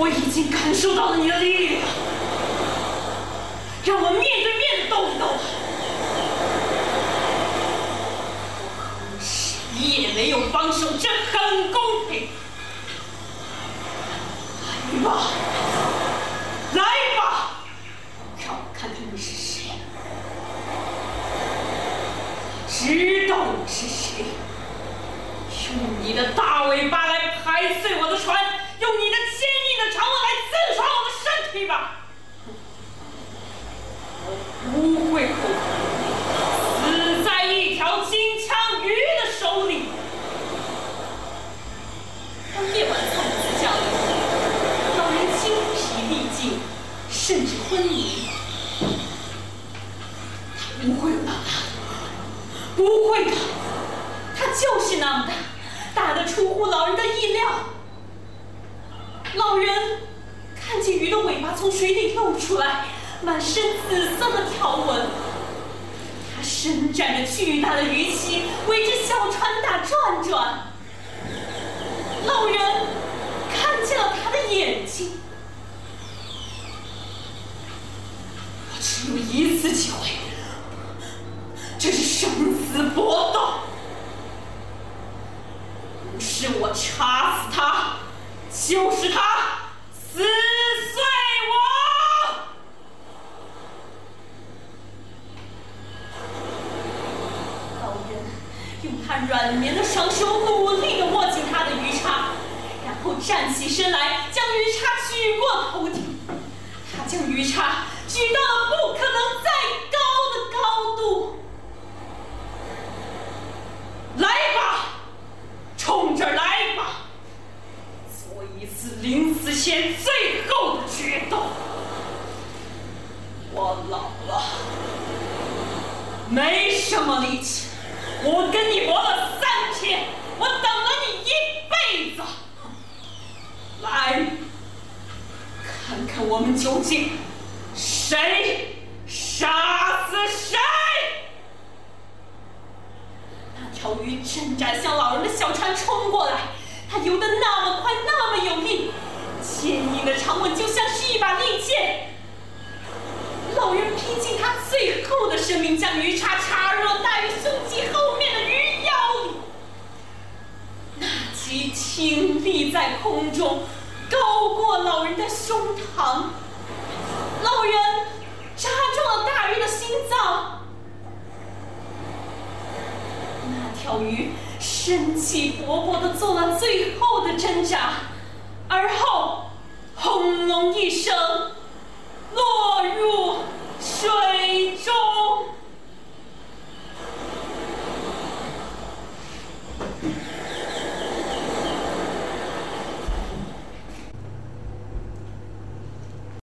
我已经感受到了你的力量，让我面对面的斗一斗。我和谁也没有帮手，这很公平。来吧，来吧，让我看看你是谁，知道你是谁。用你的大尾巴来拍碎我的船，用你的坚硬的长吻来刺穿我的身体吧！我不会后，死在一条金枪鱼的手里。当夜晚再次降临，老人精疲力尽，甚至昏迷，他不会有那么大，不会的，他就是那么大。大的出乎老人的意料。老人看见鱼的尾巴从水里露出来，满身紫色的条纹。它伸展着巨大的鱼鳍，围着小船打转转。老人看见了他的眼睛。我只有一次机会，这是生死搏斗。不是我插死他，就是他死碎我。老人用他软绵的双手努力地握紧他的鱼叉，然后站起身来，将鱼叉举过头顶。他将鱼叉举到了不可能再高的高度。来吧！冲这儿来吧，做一次临死前最后的决斗。我老了，没什么力气，我跟你搏了三天，我等了你一辈子。来，看看我们究竟谁杀死谁。那条鱼挣扎向老人的小船冲过来，它游得那么快，那么有力，坚硬的长吻就像是一把利剑。老人拼尽他最后的生命，将鱼叉插入了大鱼胸肌后面的鱼腰里。那鸡挺在空中，高过老人的胸膛。老人扎中了大鱼的心脏。那条鱼生气勃勃的做了最后的挣扎，而后轰隆一声